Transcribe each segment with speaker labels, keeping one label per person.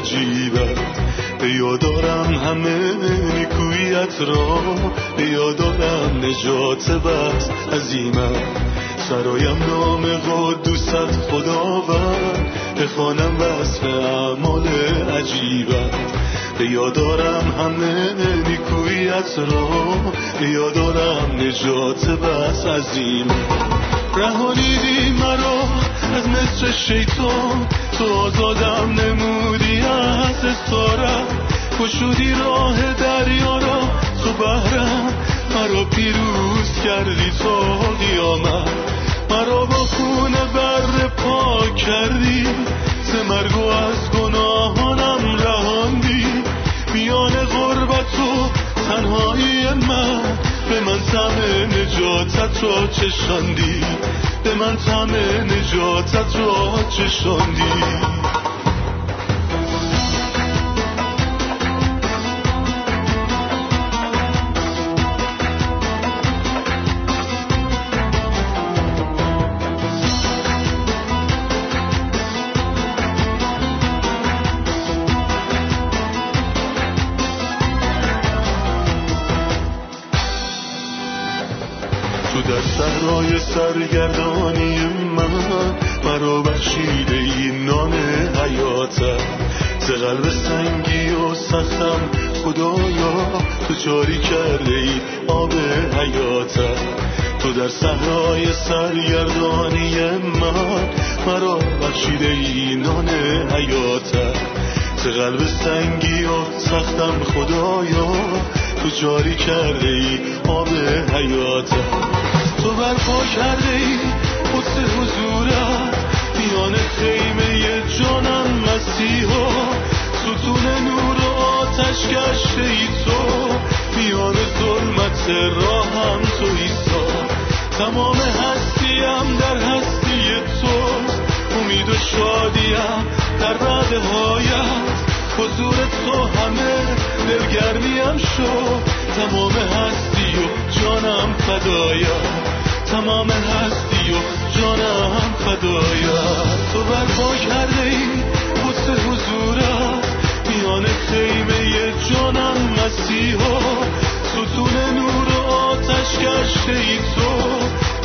Speaker 1: عجیبت به یادارم همه نیکویت را. به یادارم نجات بس عظیمت سرایم نام قدوست خداوند. بخوانم وصف اعمال عجیبت به یادارم همه نیکویت را. به یادارم نجات بس عظیمت رهانیدی مرا. از مصر شیطان تو آزادم نمودی از استارم. کشودی راه دریا را تو بهرم مرا پیروز کردی تا قیامت. مرا با خون بر پاک کردی. مرگ از گناهانم رهاندی. میان غربت و تنهایی من. به من تم نجاتت را چشاندی. به من تم نجاتت را چشاندی. سرگردانی من. مرا بخشیده ای نان حیاتم. ز قلب سنگی و سختم. خدایا تو جاری کرده ای آب حیاتم. تو در صحرای سرگردانی من. مرا بخشیده ای نان حیاتم. ز قلب سنگی و سختم. خدایا تو جاری کرده ای آب حیاتم. تو برپا کرده ای قدس حضورت. میان خیمه جانم مسیحا. ستون نور و آتش گشته ای تو. میان ظلمت راهم تو ایسا تمام هستیم در هستی تو. امید و شادیم در رده هایت. حضور تو همه دلگرمیم شد تمام هستی و جانم فدایم تمام هستی و جانم فدایت تو برپا کرده ای قدس حضورت میان خیمه جانم مسیحا. ستون نور و آتش گشته ای تو.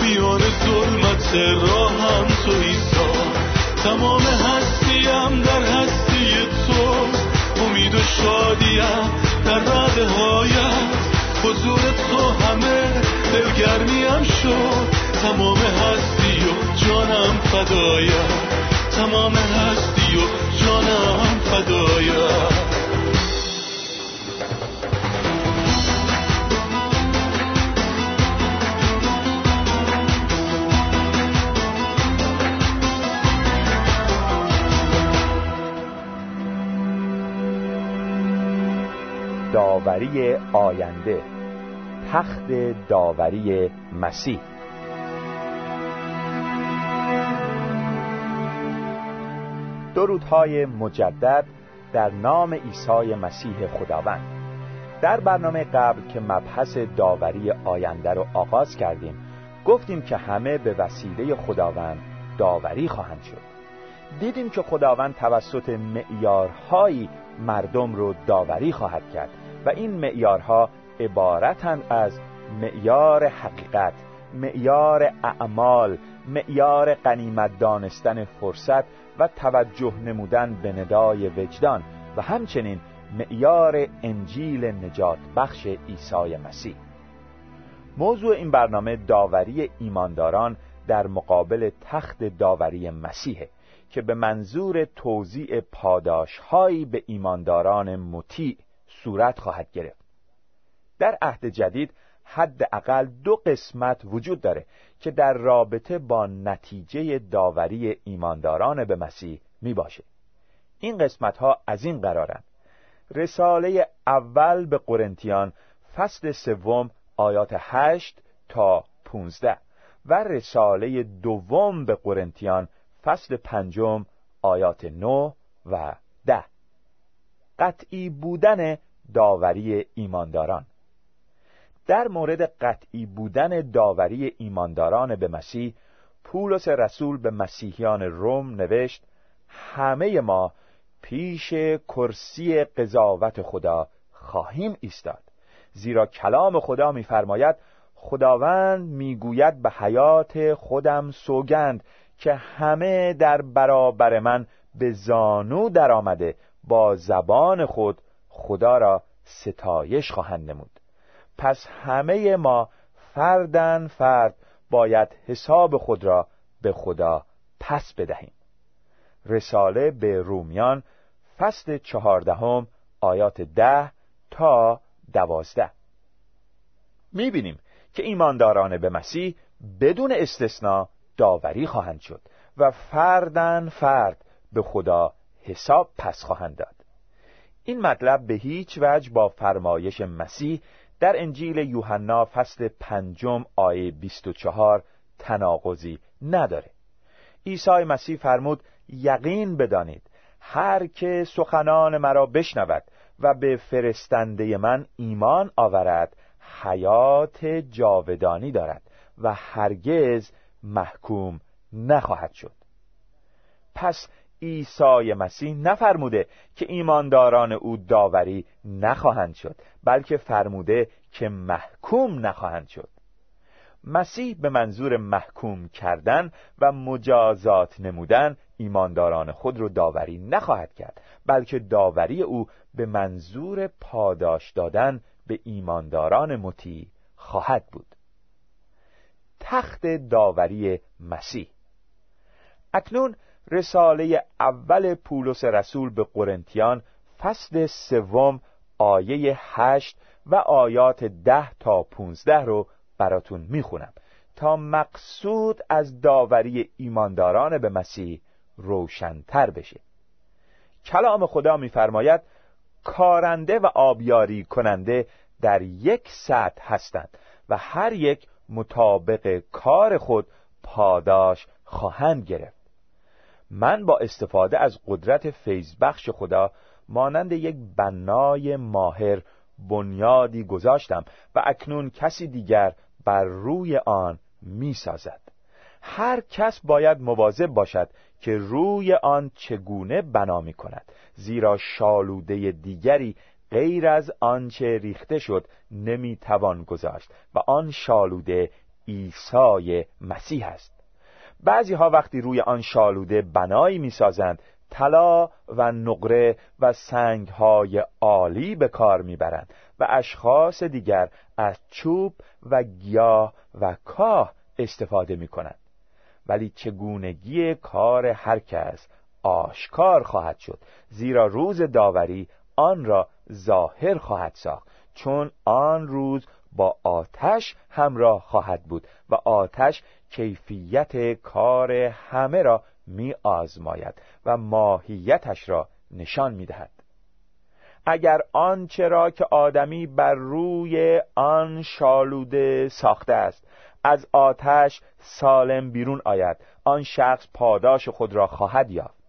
Speaker 1: میان ظلمت راهم تو ایسا. تمام هستیم در هستی تو. امید و شادیم در رده هایت حضور تو همه دلگرمیم شد. تمام هستی و جانم فدایم تمام هستی و جانم فدایم
Speaker 2: داوری آینده تخت داوری مسیح. درودهای مجدد در نام عیسی مسیح خداوند. در برنامه قبل که مبحث داوری آینده رو آغاز کردیم گفتیم که همه به وسیله خداوند داوری خواهند شد. دیدیم که خداوند توسط معیارهایی مردم رو داوری خواهد کرد و این معیارها عبارتند از معیار حقیقت معیار اعمال معیار قنیمت دانستن فرصت و توجه نمودن به ندای وجدان و همچنین معیار انجیل نجات بخش عیسی مسیح. موضوع این برنامه داوری ایمانداران در مقابل تخت داوری مسیحه که به منظور توضیع پاداشهایی به ایمانداران مطیع صورت خواهد گرفت. در عهد جدید حداقل دو قسمت وجود داره که در رابطه با نتیجه داوری ایمانداران به مسیح می باشه. این قسمت ها از این قرارن رساله اول به قرنتیان فصل سوم آیات هشت تا 15 و رساله دوم به قرنتیان فصل پنجم آیات 9 و ده. قطعی بودن داوری ایمانداران. در مورد قطعی بودن داوری ایمانداران به مسیح پولس رسول به مسیحیان روم نوشت همه ما پیش کرسی قضاوت خدا خواهیم ایستاد. زیرا کلام خدا می‌فرماید خداوند می‌گوید به حیات خودم سوگند که همه در برابر من به زانو درآمده با زبان خود خدا را ستایش خواهند نمود. پس همه ما فردن فرد باید حساب خود را به خدا پس بدهیم. رساله به رومیان فصل چهاردهم آیات ده تا دوازده. می‌بینیم که ایمانداران به مسیح بدون استثنا داوری خواهند شد و فردن فرد به خدا حساب پس خواهند داد. این مطلب به هیچ وجه با فرمایش مسیح در انجیل یوحنا فصل پنجم آیه 24 تناقضی نداره. عیسی مسیح فرمود یقین بدانید هر که سخنان مرا بشنود و به فرستنده من ایمان آورد حیات جاودانی دارد و هرگز محکوم نخواهد شد. پس عیسی مسیح نفرموده که ایمانداران او داوری نخواهند شد بلکه فرموده که محکوم نخواهند شد. مسیح به منظور محکوم کردن و مجازات نمودن ایمانداران خود رو داوری نخواهد کرد بلکه داوری او به منظور پاداش دادن به ایمانداران مطیع خواهد بود. تخت داوری مسیح. اکنون رساله اول پولس رسول به قرنتیان فصل سوم آیه هشت و آیات ده تا پونزده رو براتون می‌خونم. تا مقصود از داوری ایمانداران به مسیح روشنتر بشه. کلام خدا میفرماید کارنده و آبیاری کننده در یک سطح هستند و هر یک مطابق کار خود پاداش خواهند گرفت. من با استفاده از قدرت فیضبخش خدا مانند یک بنای ماهر بنیادی گذاشتم و اکنون کسی دیگر بر روی آن می سازد. هر کس باید مواظب باشد که روی آن چگونه بنا می کند زیرا شالوده دیگری غیر از آنچه ریخته شد نمی توان گذاشت و آن شالوده عیسی مسیح است بعضی ها وقتی روی آن شالوده بنایی می‌سازند طلا و نقره و سنگ های عالی به کار می‌برند و اشخاص دیگر از چوب و گیاه و کاه استفاده می کنند ولی چگونگی کار هر کس آشکار خواهد شد زیرا روز داوری آن را ظاهر خواهد ساخت چون آن روز با آتش همراه خواهد بود و آتش کیفیت کار همه را می آزماید و ماهیتش را نشان می دهد. اگر آنچه را که آدمی بر روی آن شالوده ساخته است از آتش سالم بیرون آید آن شخص پاداش خود را خواهد یافت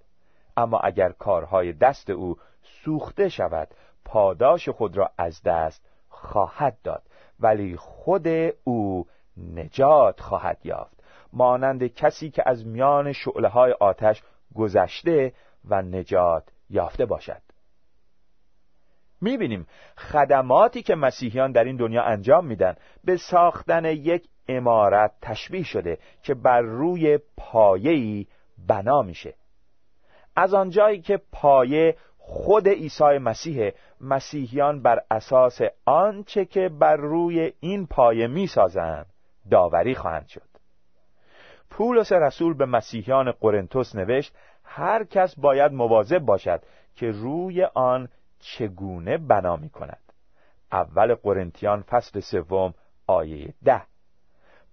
Speaker 2: اما اگر کارهای دست او سوخته شود پاداش خود را از دست خواهد داد ولی خود او نجات خواهد یافت. مانند کسی که از میان شعله های آتش گذشته و نجات یافته باشد. می‌بینیم خدماتی که مسیحیان در این دنیا انجام میدن به ساختن یک امارت تشبیه شده که بر روی پایه‌ای بنا میشه. از آنجایی که پایه خود عیسی مسیح مسیحیان بر اساس آنچه که بر روی این پایه می‌سازند داوری خواهند شد. پولس رسول به مسیحیان قرنتس نوشت هر کس باید مواظب باشد که روی آن چگونه بنا می کند اول قرنتیان فصل سوم آیه ده.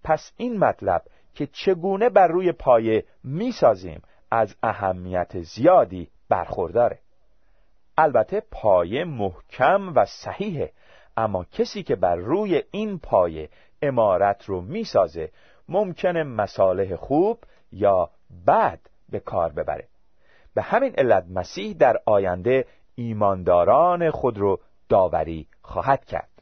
Speaker 2: پس این مطلب که چگونه بر روی پایه می‌سازیم از اهمیت زیادی برخورداره. البته پایه محکم و صحیحه اما کسی که بر روی این پایه امارت رو می‌سازه ممکنه مصالح خوب یا بد به کار ببره. به همین علت مسیح در آینده ایمانداران خود رو داوری خواهد کرد.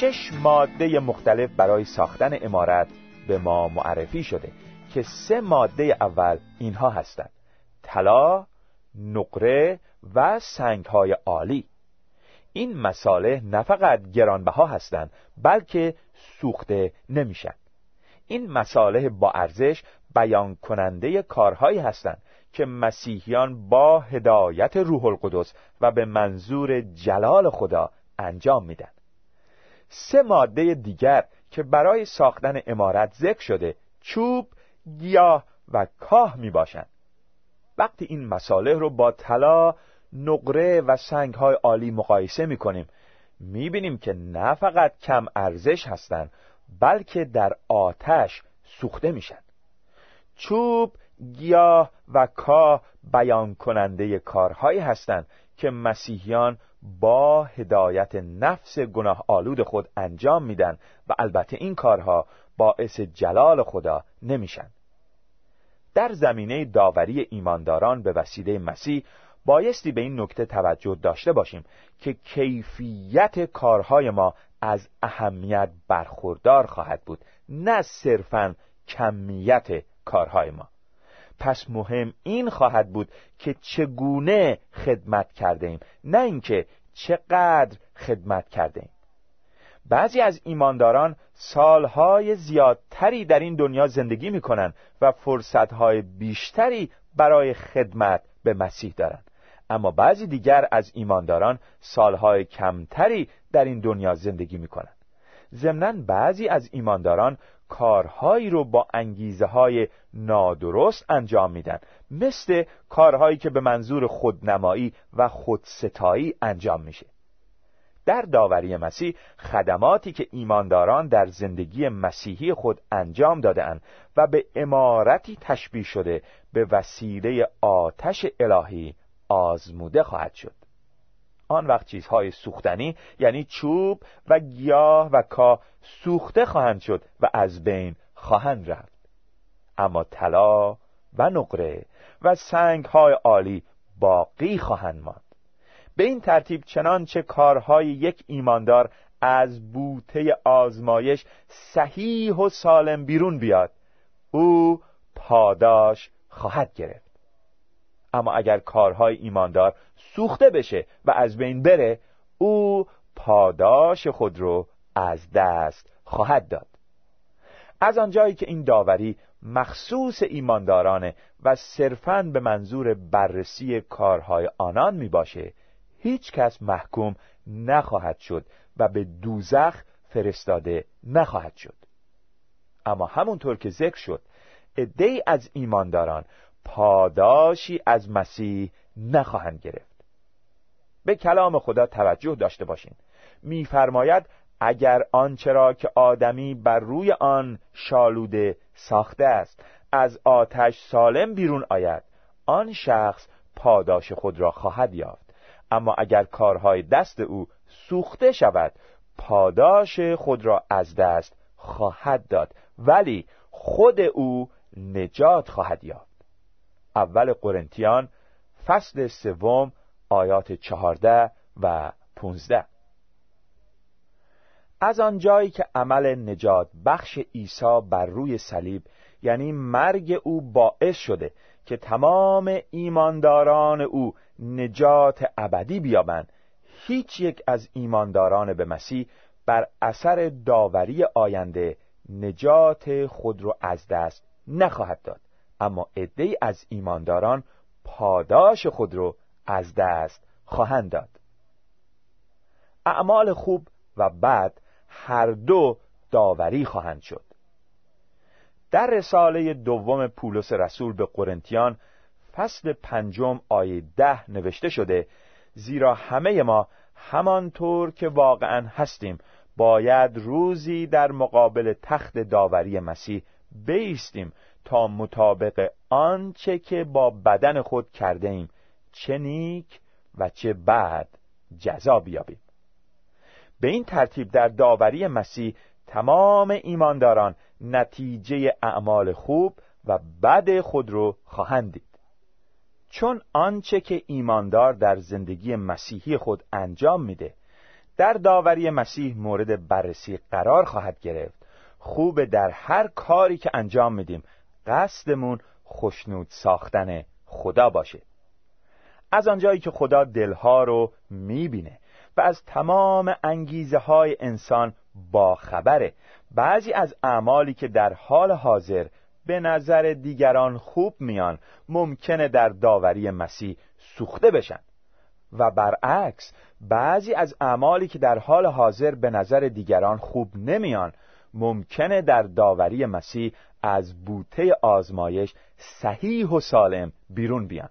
Speaker 2: شش ماده مختلف برای ساختن امارت به ما معرفی شده که سه ماده اول اینها هستند. طلا، نقره و سنگهای عالی. این مساله نه فقط گرانبها هستند بلکه سوخته نمیشن. این مساله با ارزش بیان کننده کارهایی هستند که مسیحیان با هدایت روح القدس و به منظور جلال خدا انجام میدن. سه ماده دیگر که برای ساختن امارت ذکر شده چوب، گیاه و کاه می باشند. وقتی این مساله رو با طلا، نقره و سنگ های عالی مقایسه می کنیم می بینیم که نه فقط کم ارزش هستند بلکه در آتش سوخته میشن. چوب، گیاه و کاه بیان کننده کارهایی هستند که مسیحیان با هدایت نفس گناه آلود خود انجام میدن و البته این کارها باعث جلال خدا نمیشن. در زمینه داوری ایمانداران به وسیله مسیح بایستی به این نکته توجه داشته باشیم که کیفیت کارهای ما از اهمیت برخوردار خواهد بود نه صرفا کمیت کارهای ما. پس مهم این خواهد بود که چگونه خدمت کرده ایم نه اینکه چقدر خدمت کرده ایم بعضی از ایمانداران سالهای زیادتری در این دنیا زندگی می‌کنند و فرصتهای بیشتری برای خدمت به مسیح دارند اما بعضی دیگر از ایمانداران سالهای کمتری در این دنیا زندگی می‌کنند ضمنا بعضی از ایمانداران کارهایی رو با انگیزه های نادرست انجام میدن. مثل کارهایی که به منظور خودنمایی و خودستایی انجام میشه. در داوری مسیح خدماتی که ایمانداران در زندگی مسیحی خود انجام دادهاند و به امارتی تشبیه شده به وسیله آتش الهی آزموده خواهد شد. آن وقت چیزهای سوختنی یعنی چوب و گیاه و کا سوخته خواهند شد و از بین خواهند رفت. اما طلا و نقره و سنگ های عالی باقی خواهند ماند. به این ترتیب چنانچه کارهای یک ایماندار از بوته آزمایش صحیح و سالم بیرون بیاد او پاداش خواهد گرفت. اما اگر کارهای ایماندار سوخته بشه و از بین بره او پاداش خود رو از دست خواهد داد. از آنجایی که این داوری مخصوص ایماندارانه و صرفاً به منظور بررسی کارهای آنان می باشه هیچ کس محکوم نخواهد شد و به دوزخ فرستاده نخواهد شد. اما همونطور که ذکر شد عدهای از ایمانداران پاداشی از مسیح نخواهند گرفت. به کلام خدا توجه داشته باشین. میفرماید اگر آنچه را که آدمی بر روی آن شالوده ساخته است از آتش سالم بیرون آید آن شخص پاداش خود را خواهد یافت. اما اگر کارهای دست او سوخته شود پاداش خود را از دست خواهد داد. ولی خود او نجات خواهد یافت. اول قرنتیان فصل سوم آیات چهارده و پونزده. از آنجایی که عمل نجات بخش عیسی بر روی صلیب یعنی مرگ او باعث شده که تمام ایمانداران او نجات ابدی بیابند هیچ یک از ایمانداران به مسیح بر اثر داوری آینده نجات خود را از دست نخواهد داد. اما عده از ایمانداران پاداش خود را از دست خواهند داد. اعمال خوب و بد هر دو داوری خواهند شد. در رساله دوم پولس رسول به قرنتیان فصل پنجم آیه ده نوشته شده زیرا همه ما همانطور که واقعا هستیم باید روزی در مقابل تخت داوری مسیح بیستیم تا مطابق آنچه که با بدن خود کرده ایم چه نیک و چه بد جزا بیابیم. به این ترتیب در داوری مسیح تمام ایمانداران نتیجه اعمال خوب و بد خود رو خواهند دید. چون آنچه که ایماندار در زندگی مسیحی خود انجام میده در داوری مسیح مورد بررسی قرار خواهد گرفت. خوب در هر کاری که انجام میدیم قصدمون خشنود ساختن خدا باشه. از آنجایی که خدا دلها رو می‌بینه و از تمام انگیزه های انسان با خبره. بعضی از اعمالی که در حال حاضر به نظر دیگران خوب میان ممکنه در داوری مسیح سوخته بشن. و برعکس بعضی از اعمالی که در حال حاضر به نظر دیگران خوب نمیان ممکنه در داوری مسیح از بوته آزمایش صحیح و سالم بیرون بیان.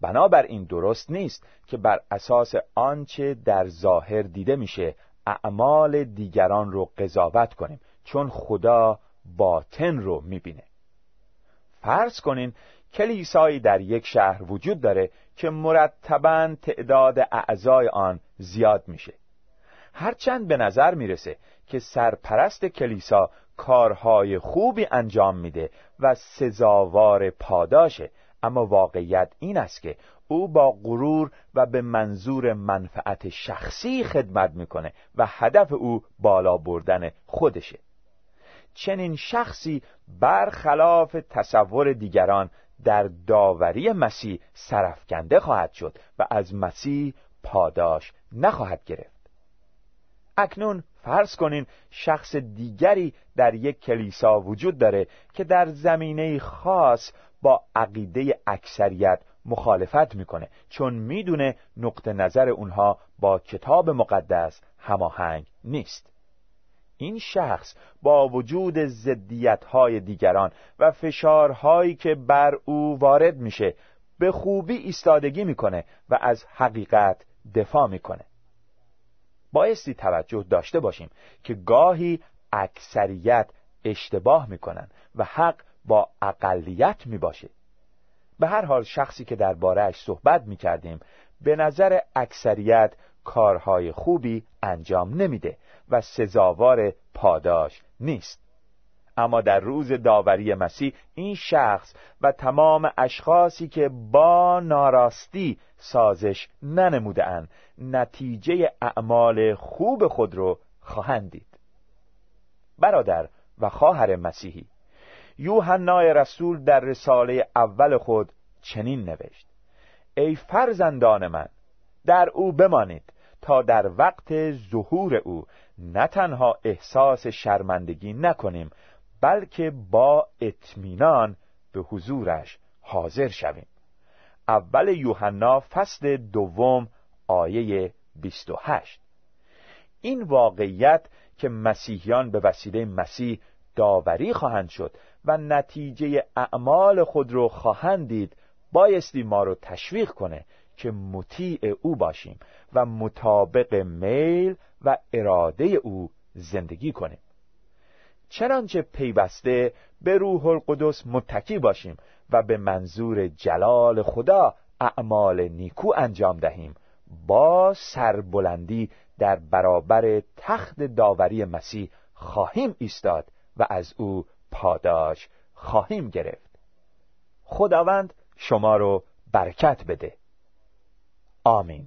Speaker 2: بنابراین درست نیست که بر اساس آنچه در ظاهر دیده میشه اعمال دیگران رو قضاوت کنیم چون خدا باطن رو می‌بینه. فرض کنین کلیسایی در یک شهر وجود داره که مرتبا تعداد اعضای آن زیاد میشه. هرچند به نظر می‌رسه که سرپرست کلیسا کارهای خوبی انجام میده و سزاوار پاداشه. اما واقعیت این است که او با غرور و به منظور منفعت شخصی خدمت می‌کنه و هدف او بالا بردن خودشه. چنین شخصی برخلاف تصور دیگران در داوری مسیح سرفکنده خواهد شد و از مسیح پاداش نخواهد گرفت. اکنون فرض کنین شخص دیگری در یک کلیسا وجود داره که در زمینه خاص با عقیده اکثریت مخالفت می‌کنه چون می‌دونه نقطه نظر اونها با کتاب مقدس هماهنگ نیست. این شخص با وجود های دیگران و فشارهایی که بر او وارد میشه به خوبی ایستادگی می‌کنه و از حقیقت دفاع می‌کنه. بایستی توجه داشته باشیم که گاهی اکثریت اشتباه می‌کنن و حق با اقلیت می‌باشه. به هر حال شخصی که دربارهش صحبت می‌کردیم به نظر اکثریت کارهای خوبی انجام نمیده و سزاوار پاداش نیست. اما در روز داوری مسیح این شخص و تمام اشخاصی که با ناراستی سازش ننموده نتیجه اعمال خوب خود رو خواهند دید. برادر و خواهر مسیحی یوحنای رسول در رساله اول خود چنین نوشت ای فرزندان من در او بمانید تا در وقت ظهور او نه تنها احساس شرمندگی نکنیم بلکه با اطمینان به حضورش حاضر شویم. اول یوحنا فصل دوم آیه 28 این واقعیت که مسیحیان به وسیله مسیح داوری خواهند شد و نتیجه اعمال خود رو خواهند دید بایستی ما رو تشویق کنه که مطیع او باشیم و مطابق میل و اراده او زندگی کنیم. چنانچه پیوسته به روح القدس متکی باشیم و به منظور جلال خدا اعمال نیکو انجام دهیم با سربلندی در برابر تخت داوری مسیح خواهیم ایستاد و از او پاداش خواهیم گرفت. خداوند شما رو برکت بده. آمین.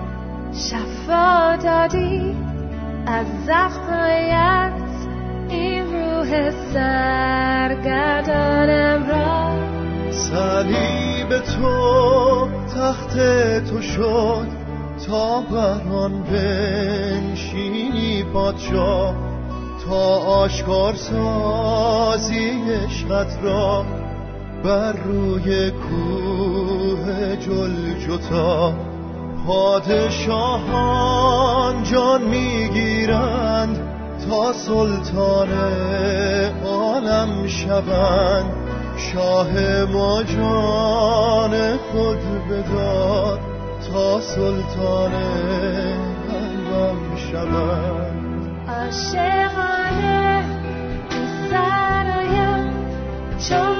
Speaker 3: شفا دادی از زخمایت این روح سرگردانم را
Speaker 4: صلیب تو تخت تو شد تا بران بنشینی پادشاه تا آشکار سازی عشقت را بر روی کوه جتا پادشاهان جان می‌گیرند تا سلطان عالم شوند. شاه ما جان خود بدار تا سلطان قلبم شوند.
Speaker 3: عاشقانه سرایم چون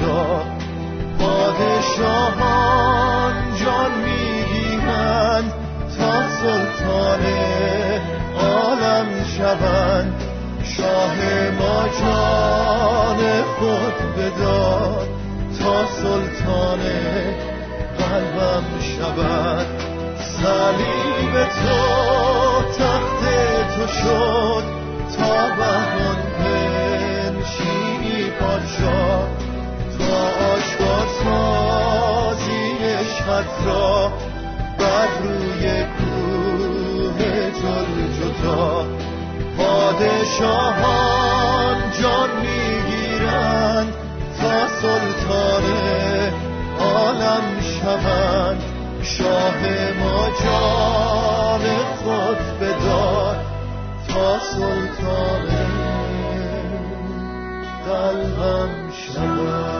Speaker 4: جدا پادشاهان جان می‌گیرند تا سلطان عالم شوند. شاه ما جان خود بداد تا سلطان قلبم شود. صلیب تو روی کوه جل جدا. پادشاهان جان می‌گیرند تا سلطان عالم شوند. شاه ما جان خود بدار تا سلطان قلبم شود